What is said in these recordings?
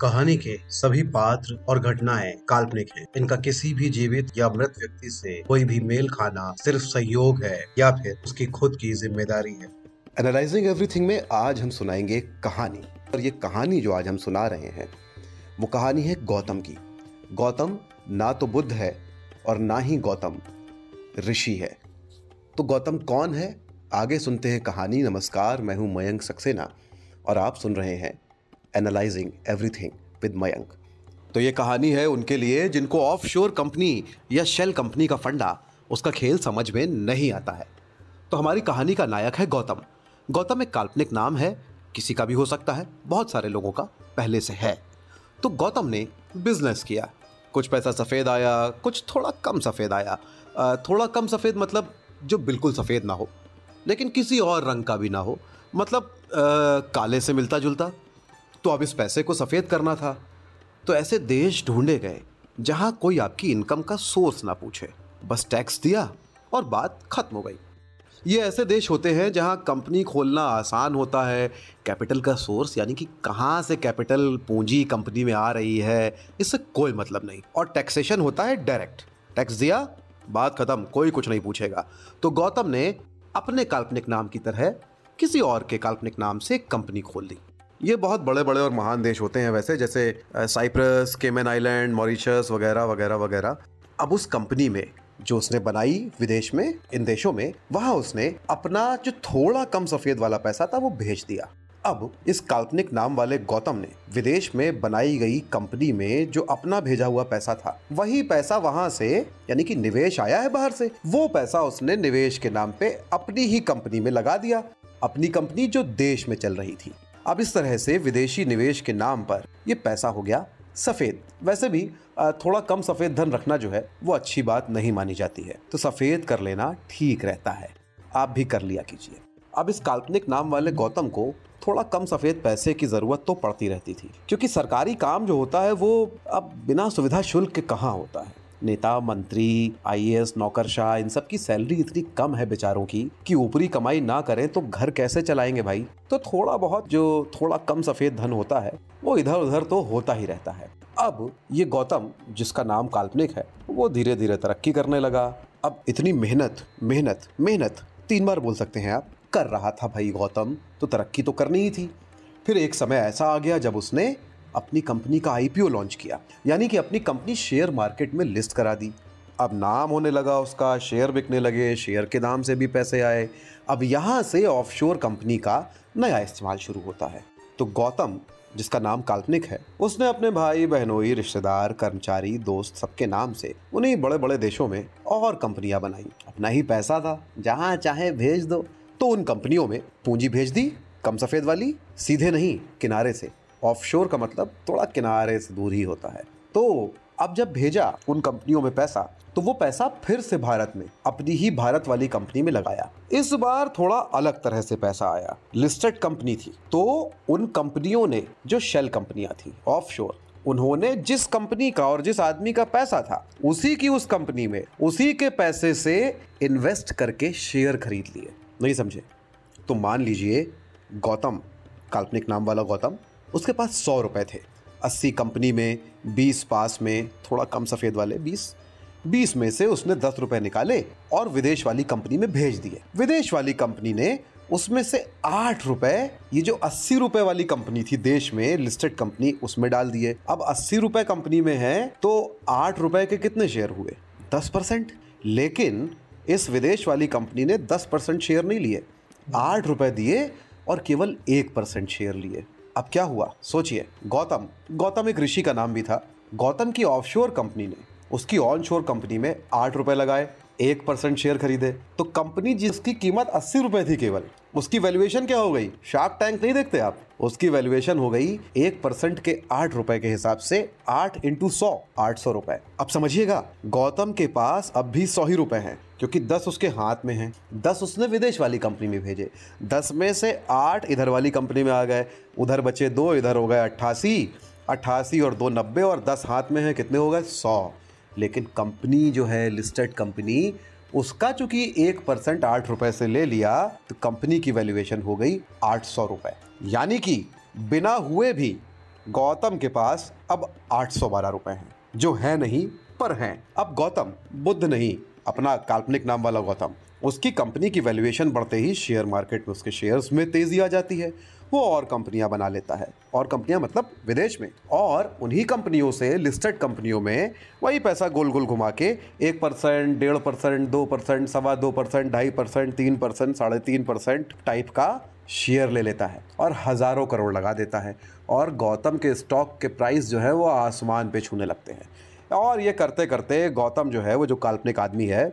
कहानी के सभी पात्र और घटनाएँ काल्पनिक हैं। इनका किसी भी जीवित या मृत व्यक्ति से कोई भी मेल खाना सिर्फ़ सहयोग है या फिर उसकी खुद की ज़िम्मेदारी है। एनालाइजिंग एवरीथिंग में आज हम सुनाएँगे कहानी। और ये कहानी जो आज हम सुना रहे हैं, वो कहानी है गौतम की। गौतम ना तो बुद्ध है और ना ही गौतम ऋषि है। तो गौतम कौन है? आगे सुनते हैं कहानी। नमस्कार, मैं हूँ मयंक सक्सेना और आप सुन रहे हैं एनालाइजिंग एवरीथिंग विद मयंक तो ये कहानी है उनके लिए जिनको ऑफ़ शोर कंपनी या शेल कंपनी का फंडा उसका खेल समझ में नहीं आता है। तो हमारी कहानी का नायक है गौतम। गौतम एक काल्पनिक नाम है किसी का भी हो सकता है बहुत सारे लोगों का पहले से है। तो गौतम ने बिज़नेस किया। कुछ पैसा सफ़ेद आया कुछ थोड़ा कम सफ़ेद आया। थोड़ा कम सफ़ेद मतलब जो बिल्कुल सफ़ेद ना हो लेकिन किसी और रंग का भी ना हो। मतलब आ, काले से मिलता जुलता तो अब इस पैसे को सफ़ेद करना था। तो ऐसे देश ढूंढे गए, जहाँ कोई आपकी इनकम का सोर्स ना पूछे। बस टैक्स दिया और बात खत्म हो गई। ये ऐसे देश होते हैं जहाँ कंपनी खोलना आसान होता है। कैपिटल का सोर्स यानी कि कहाँ से कैपिटल पूंजी कंपनी में आ रही है, इससे कोई मतलब नहीं। और टैक्सेशन होता है डायरेक्ट। टैक्स दिया, बात खत्म, कोई कुछ नहीं पूछेगा। तो गौतम ने अपने काल्पनिक नाम की तरह किसी और के काल्पनिक नाम से कंपनी खोल दी। ये बहुत बड़े बड़े और महान देश होते हैं वैसे, जैसे साइप्रस, केमन आइलैंड, मॉरिशस वगैरह वगैरह वगैरह। अब उस कंपनी में जो उसने बनाई विदेश में, इन देशों में, वहाँ उसने अपना जो थोड़ा कम सफ़ेद वाला पैसा था वो भेज दिया। अब इस काल्पनिक नाम वाले गौतम ने विदेश में बनाई गई कंपनी में जो अपना भेजा हुआ पैसा था, वही पैसा वहाँ से, यानी कि निवेश आया है बाहर से, वो पैसा उसने निवेश के नाम पे अपनी ही कंपनी में लगा दिया। अपनी कंपनी जो देश में चल रही थी। अब इस तरह से विदेशी निवेश के नाम पर ये पैसा हो गया सफ़ेद। वैसे भी थोड़ा कम सफ़ेद धन रखना जो है, वो अच्छी बात नहीं मानी जाती है। तो सफ़ेद कर लेना ठीक रहता है। आप भी कर लिया कीजिए। अब इस काल्पनिक नाम वाले गौतम को थोड़ा कम सफ़ेद पैसे की ज़रूरत तो पड़ती रहती थी। क्योंकि सरकारी काम जो होता है, वो अब बिना सुविधा शुल्क के कहाँ होता है? नेता, मंत्री आईएएस नौकरशाह, इन सब की सैलरी इतनी कम है बेचारों की कि ऊपरी कमाई ना करें तो घर कैसे चलाएँगे भाई? तो थोड़ा बहुत जो थोड़ा कम सफ़ेद धन होता है, वो इधर उधर तो होता ही रहता है। अब ये गौतम, जिसका नाम काल्पनिक है, वो धीरे धीरे तरक्की करने लगा। अब इतनी मेहनत मेहनत मेहनत, तीन बार बोल सकते हैं आप, कर रहा था भाई गौतम। तो तरक्की तो करनी ही थी। फिर एक समय ऐसा आ गया जब उसने अपनी कंपनी का आईपीओ लॉन्च किया, यानी कि अपनी कंपनी शेयर मार्केट में लिस्ट करा दी। अब नाम होने लगा उसका, शेयर बिकने लगे, शेयर के दाम से भी पैसे आए। अब यहाँ से ऑफशोर कंपनी का नया इस्तेमाल शुरू होता है। तो गौतम, जिसका नाम काल्पनिक है, उसने अपने भाई, बहनोई, रिश्तेदार, कर्मचारी, दोस्त सबके नाम से उन्हीं बड़े बड़े देशों में और कंपनियाँ बनाई। अपना ही पैसा था, जहाँ चाहे भेज दो। तो उन कंपनियों में पूंजी भेज दी, कम सफ़ेद वाली, सीधे नहीं, किनारे से। ऑफशोर का मतलब थोड़ा किनारे से दूर ही होता है। तो अब जब भेजा उन कंपनियों में पैसा तो वो पैसा फिर से भारत में, अपनी ही भारत वाली कंपनी में लगाया। इस बार थोड़ा अलग तरह से पैसा आया। लिस्टेड कंपनी थी। तो उन कंपनियों ने, जो शेल कंपनियाँ थी, ऑफशोर, उन्होंने जिस कंपनी का और जिस आदमी का पैसा था, उसी की उस कंपनी में, उसी के पैसे से इन्वेस्ट करके शेयर खरीद लिए। नहीं समझे? तो मान लीजिए गौतम, काल्पनिक नाम वाला गौतम उसके पास सौ रुपए थे। अस्सी कंपनी में, बीस पास में, थोड़ा कम सफ़ेद वाले, बीस बीस में से उसने दस रुपए निकाले और विदेश वाली कंपनी में भेज दिए। विदेश वाली कंपनी ने उसमें से आठ रुपए, ये जो अस्सी रुपए वाली कंपनी थी देश में लिस्टेड कंपनी, उसमें डाल दिए। अब अस्सी रुपए कंपनी में है तो आठ रुपए के कितने शेयर हुए? दस परसेंट। लेकिन इस विदेश वाली कंपनी ने दस परसेंट शेयर नहीं लिए। आठ रुपए दिए और केवल एक परसेंट शेयर लिए। अब क्या हुआ? सोचिए। गौतम। गौतम एक ऋषि का नाम भी था। गौतम की ऑफशोर कंपनी ने उसकी ऑनशोर कंपनी में आठ रुपए लगाए। एक परसेंट शेयर खरीदे। तो कंपनी जिसकी कीमत अस्सी रुपए थी केवल, उसकी वैल्यूएशन क्या हो गई? शार्क टैंक नहीं देखते आप? उसकी वैल्यूएशन हो गई एक परसेंट के आठ रुपए के हिसाब से आठ इंटू सौ, आठ सौ रुपए। अब समझिएगा, गौतम के पास अब भी सौ ही रुपए हैं, क्योंकि दस उसके हाथ में हैं। दस उसने विदेश वाली कंपनी में भेजे। दस में से आठ इधर वाली कंपनी में आ गए। उधर बचे दो, इधर हो गए अट्ठासी। अट्ठासी और दो नब्बे और दस हाथ में है, कितने हो गए? सौ। लेकिन कंपनी जो है लिस्टेड कंपनी, उसका चूँकि एक परसेंट आठ रुपए से ले लिया तो कंपनी की वैल्यूएशन हो गई आठ सौ रुपए। यानी कि बिना हुए भी गौतम के पास अब आठ सौ बारह रुपए हैं, जो है नहीं, पर हैं। अब गौतम, बुद्ध नहीं, अपना काल्पनिक नाम वाला गौतम, उसकी कंपनी की वैल्यूएशन बढ़ते ही शेयर मार्केट में उसके शेयर्स में तेज़ी आ जाती है। वो और कंपनियाँ बना लेता है। और कंपनियाँ मतलब विदेश में। और उन्हीं कंपनियों से लिस्टेड कंपनियों में वही पैसा गोल गोल घुमा के एक परसेंट, डेढ़ परसेंट, दो परसेंट, सवा दो परसेंट, ढाई परसेंट, तीन परसेंट, साढ़े तीन परसेंट टाइप का शेयर ले लेता है और हज़ारों करोड़ लगा देता है। और गौतम के स्टॉक के प्राइस जो है वो आसमान पे छूने लगते हैं। और ये करते करते गौतम जो है, वो जो काल्पनिक आदमी है,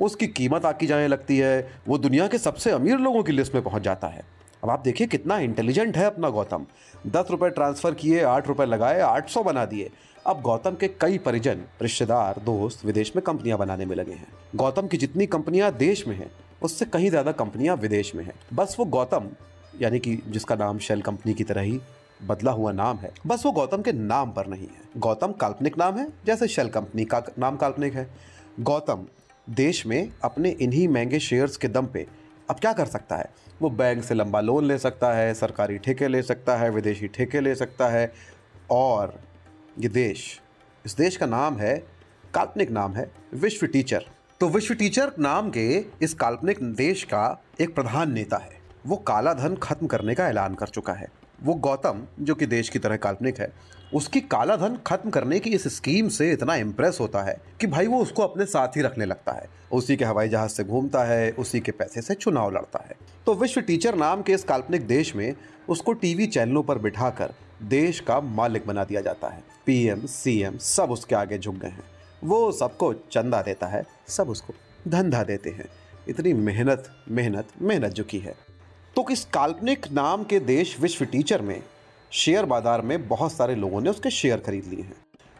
उसकी कीमत आकी जाने लगती है। वो दुनिया के सबसे अमीर लोगों की लिस्ट में पहुँच जाता है। अब आप देखिए कितना इंटेलिजेंट है अपना गौतम। दस रुपये ट्रांसफ़र किए, आठ रुपये लगाए, आठ सौ बना दिए। अब गौतम के कई परिजन, रिश्तेदार, दोस्त विदेश में कंपनियाँ बनाने में लगे हैं। गौतम की जितनी कंपनियाँ देश में हैं, उससे कहीं ज़्यादा कंपनियाँ विदेश में हैं। बस वो गौतम, यानी कि जिसका नाम शेल कंपनी की तरह ही बदला हुआ नाम है, बस वो गौतम के नाम पर नहीं है। गौतम काल्पनिक नाम है, जैसे शेल कंपनी का नाम काल्पनिक है। गौतम देश में अपने इन्हीं महँगे शेयर्स के दम पे अब क्या कर सकता है? वो बैंक से लंबा लोन ले सकता है, सरकारी ठेके ले सकता है, विदेशी ठेके ले सकता है और ये देश, इस देश का नाम है, काल्पनिक नाम है विश्व टीचर। तो विश्व टीचर नाम के इस काल्पनिक देश का एक प्रधान नेता है। वो काला धन खत्म करने का ऐलान कर चुका है। वो गौतम, जो कि देश की तरह काल्पनिक है उसकी काला धन खत्म करने की इस स्कीम से इतना इम्प्रेस होता है कि भाई वो उसको अपने साथ ही रखने लगता है। उसी के हवाई जहाज़ से घूमता है, उसी के पैसे से चुनाव लड़ता है। तो विश्व टीचर नाम के इस काल्पनिक देश में उसको टीवी चैनलों पर बिठाकर देश का मालिक बना दिया जाता है। पीएम, सीएम सब उसके आगे झुक गए हैं। वो सबको चंदा देता है, सब उसको धंधा देते हैं। इतनी मेहनत मेहनत मेहनत झुकी है। तो इस काल्पनिक नाम के देश विश्व टीचर में शेयर बाज़ार में बहुत सारे लोगों ने उसके शेयर खरीद लिए हैं।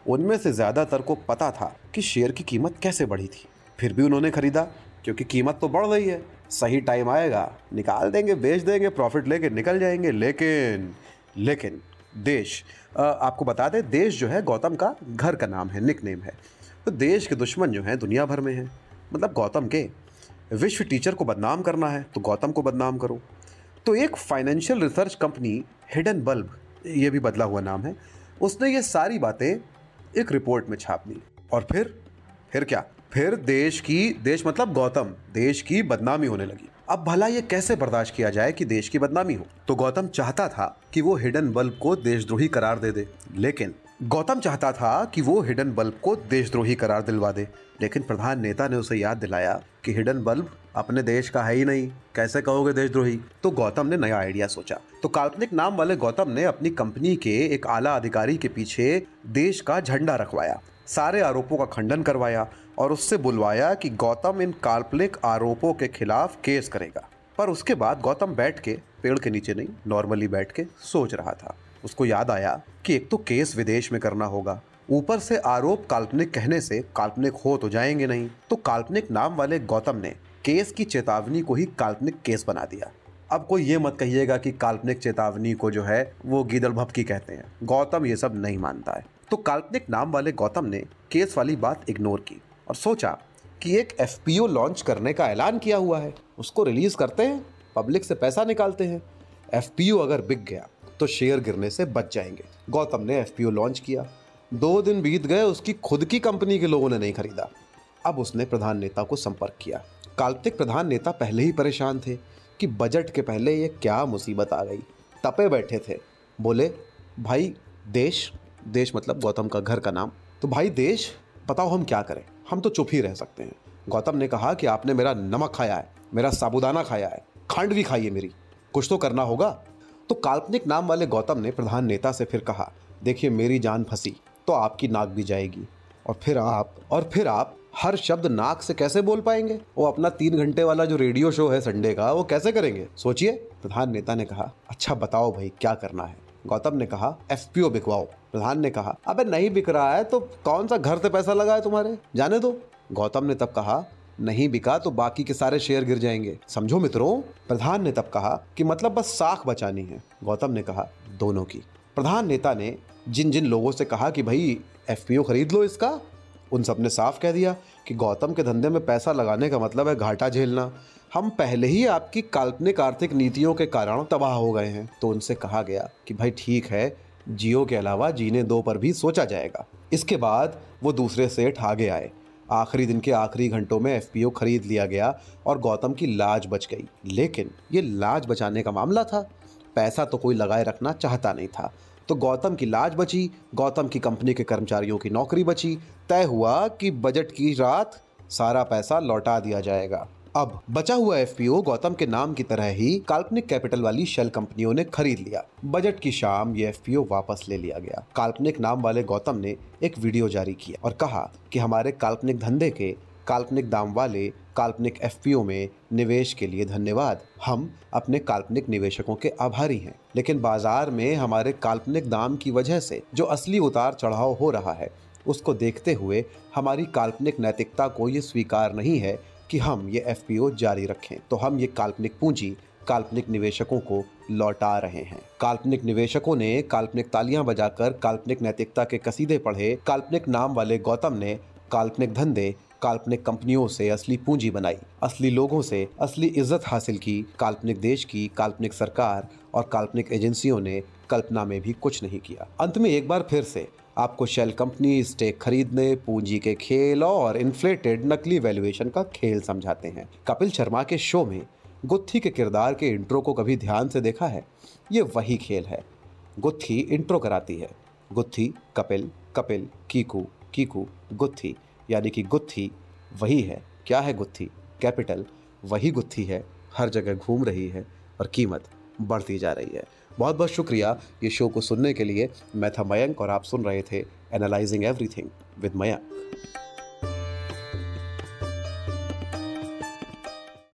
उनमें से ज़्यादातर को पता था कि शेयर की कीमत कैसे बढ़ी थी। फिर भी उन्होंने खरीदा, क्योंकि कीमत तो बढ़ रही है। सही टाइम आएगा, निकाल देंगे, बेच देंगे, प्रॉफिट लेके निकल जाएँगे, लेकिन लेकिन, देश आपको बता दें, देश जो है, गौतम का घर का नाम है निक नेम है। तो देश के दुश्मन जो हैं, दुनिया भर में हैं। मतलब गौतम के, विश्व टीचर को बदनाम करना है तो गौतम को बदनाम करो। तो एक financial research company, Hindenburg ये भी बदला हुआ नाम है, उसने ये सारी बातें एक रिपोर्ट में छाप दी। और फिर फिर क्या? फिर देश की, देश मतलब गौतम, देश की बदनामी होने लगी। अब भला ये कैसे बर्दाश्त किया जाए कि देश की बदनामी हो? तो गौतम चाहता था कि वो हिडन बल्ब को देशद्रोही करार दे दे, लेकिन गौतम चाहता था कि वो हिडन बल्ब को देशद्रोही करार दिलवा दे, लेकिन प्रधान नेता ने उसे याद दिलाया कि हिडन बल्ब अपने देश का है ही नहीं। कैसे कहोगे देशद्रोही? तो गौतम ने नया आइडिया सोचा। तो काल्पनिक नाम वाले गौतम ने अपनी कंपनी के एक आला अधिकारी के पीछे देश का झंडा रखवाया, सारे आरोपों का खंडन करवाया और उससे बुलवाया कि गौतम इन काल्पनिक आरोपों के खिलाफ केस करेगा। पर उसके बाद गौतम बैठ के पेड़ के नीचे नहीं, नॉर्मली बैठ के सोच रहा था। उसको याद आया कि एक तो केस विदेश में करना होगा। ऊपर से आरोप काल्पनिक कहने से काल्पनिक हो तो जाएँगे नहीं। तो काल्पनिक नाम वाले गौतम ने केस की चेतावनी को ही काल्पनिक केस बना दिया। अब कोई ये मत कहिएगा कि काल्पनिक चेतावनी को जो है, वो गीदड़ भपकी कहते हैं। गौतम ये सब नहीं मानता है। तो काल्पनिक नाम वाले गौतम ने केस वाली बात इग्नोर की और सोचा कि एक एफपीओ लॉन्च करने का ऐलान किया हुआ है। उसको रिलीज़ करते हैं पब्लिक से पैसा निकालते हैं। एफपीओ अगर बिक गया तो शेयर गिरने से बच जाएँगे। गौतम ने एफपीओ लॉन्च किया। दो दिन बीत गए, उसकी खुद की कंपनी के लोगों ने नहीं खरीदा। अब उसने प्रधान नेता को संपर्क किया। काल्पनिक प्रधान नेता पहले ही परेशान थे कि बजट के पहले ये क्या मुसीबत आ गई। तपे बैठे थे। बोले, भाई, देश देश मतलब गौतम का घर का नाम। तो भाई, देश, बताओ हम क्या करें? हम तो चुप ही रह सकते हैं। गौतम ने कहा कि आपने मेरा नमक खाया है, मेरा साबुदाना खाया है, खंड भी खाई है मेरी। कुछ तो करना होगा? तो काल्पनिक नाम वाले गौतम ने प्रधान नेता से फिर कहा, देखिए, मेरी जान फंसी तो आपकी नाक भी जाएगी। और फिर आप, और फिर आप हर शब्द नाक से कैसे बोल पाएँगे? वो अपना तीन घंटे वाला जो रेडियो शो है संडे का, वो कैसे करेंगे? सोचिए। प्रधान नेता ने कहा अच्छा बताओ भाई, क्या करना है? गौतम ने कहा एफ़ बिकवाओ। प्रधान ने कहा, अबे, नहीं बिक रहा है तो कौन सा घर से पैसा लगा है तुम्हारे? जाने दो। गौतम ने तब कहा नहीं बिका तो बाकी के सारे शेयर गिर जाएँगे। समझो मित्रों, प्रधान ने तब कहा कि मतलब बस साख बचानी है। गौतम ने कहा, दोनों की। प्रधान नेता ने जिन जिन लोगों से कहा कि भाई एफ़ खरीद लो इसका, उन सबने साफ़ कह दिया कि गौतम के धंधे में पैसा लगाने का मतलब है घाटा झेलना। हम पहले ही आपकी काल्पनिक आर्थिक नीतियों के कारण तबाह हो गए हैं। तो उनसे कहा गया कि भाई ठीक है, जियो के अलावा जीने दो पर भी सोचा जाएगा। इसके बाद वो दूसरे सेठ आगे आए। आखिरी दिन के आखिरी घंटों में एफपीओ खरीद लिया गया और गौतम की लाज बच गई। लेकिन ये लाज बचाने का मामला था। पैसा तो कोई लगाए रखना चाहता नहीं था। तो गौतम की लाज बची, गौतम की कंपनी के कर्मचारियों की नौकरी बची। तय हुआ कि बजट की रात सारा पैसा लौटा दिया जाएगा। अब, बचा हुआ एफपीओ गौतम के नाम की तरह ही काल्पनिक कैपिटल वाली शेल कंपनियों ने खरीद लिया। बजट की शाम ये एफपीओ वापस ले लिया गया। काल्पनिक नाम वाले गौतम ने एक वीडियो जारी किया और कहा कि हमारे काल्पनिक धंधे के, काल्पनिक दाम वाले काल्पनिक एफपीओ में निवेश के लिए धन्यवाद। हम अपने काल्पनिक निवेशकों के आभारी हैं। लेकिन बाज़ार में हमारे काल्पनिक दाम की वजह से जो असली उतार चढ़ाव हो रहा है, उसको देखते हुए हमारी काल्पनिक नैतिकता को ये स्वीकार नहीं है कि हम ये एफपीओ जारी रखें। तो हम ये काल्पनिक पूंजी काल्पनिक निवेशकों को लौटा रहे हैं। काल्पनिक निवेशकों ने काल्पनिक तालियाँ बजाकर काल्पनिक नैतिकता के कसीदे पढ़े। काल्पनिक नाम वाले गौतम ने काल्पनिक धंधे, काल्पनिक कंपनियों से असली पूंजी बनाई। असली लोगों से असली इज़्ज़त हासिल की। काल्पनिक देश की काल्पनिक सरकार और काल्पनिक एजेंसियों ने कल्पना में भी कुछ नहीं किया। अंत में एक बार फिर से आपको शेल कंपनी स्टेक खरीदने, पूंजी के खेल और इन्फ्लेटेड नकली वैल्यूएशन का खेल समझाते हैं। कपिल शर्मा के शो में गुत्थी के किरदार के इंट्रो को कभी ध्यान से देखा है? ये वही खेल है। गुत्थी इंट्रो कराती है। गुत्थी, कपिल कपिल, कीकू कीकू, गुत्थी। यानी कि गुत्थी वही है। क्या है गुत्थी? कैपिटल वही गुत्थी है। हर जगह घूम रही है और कीमत बढ़ती जा रही है। बहुत बहुत शुक्रिया ये शो को सुनने के लिए। मैं था मयंक और आप सुन रहे थे एनालाइजिंग एवरीथिंग विद मयंक।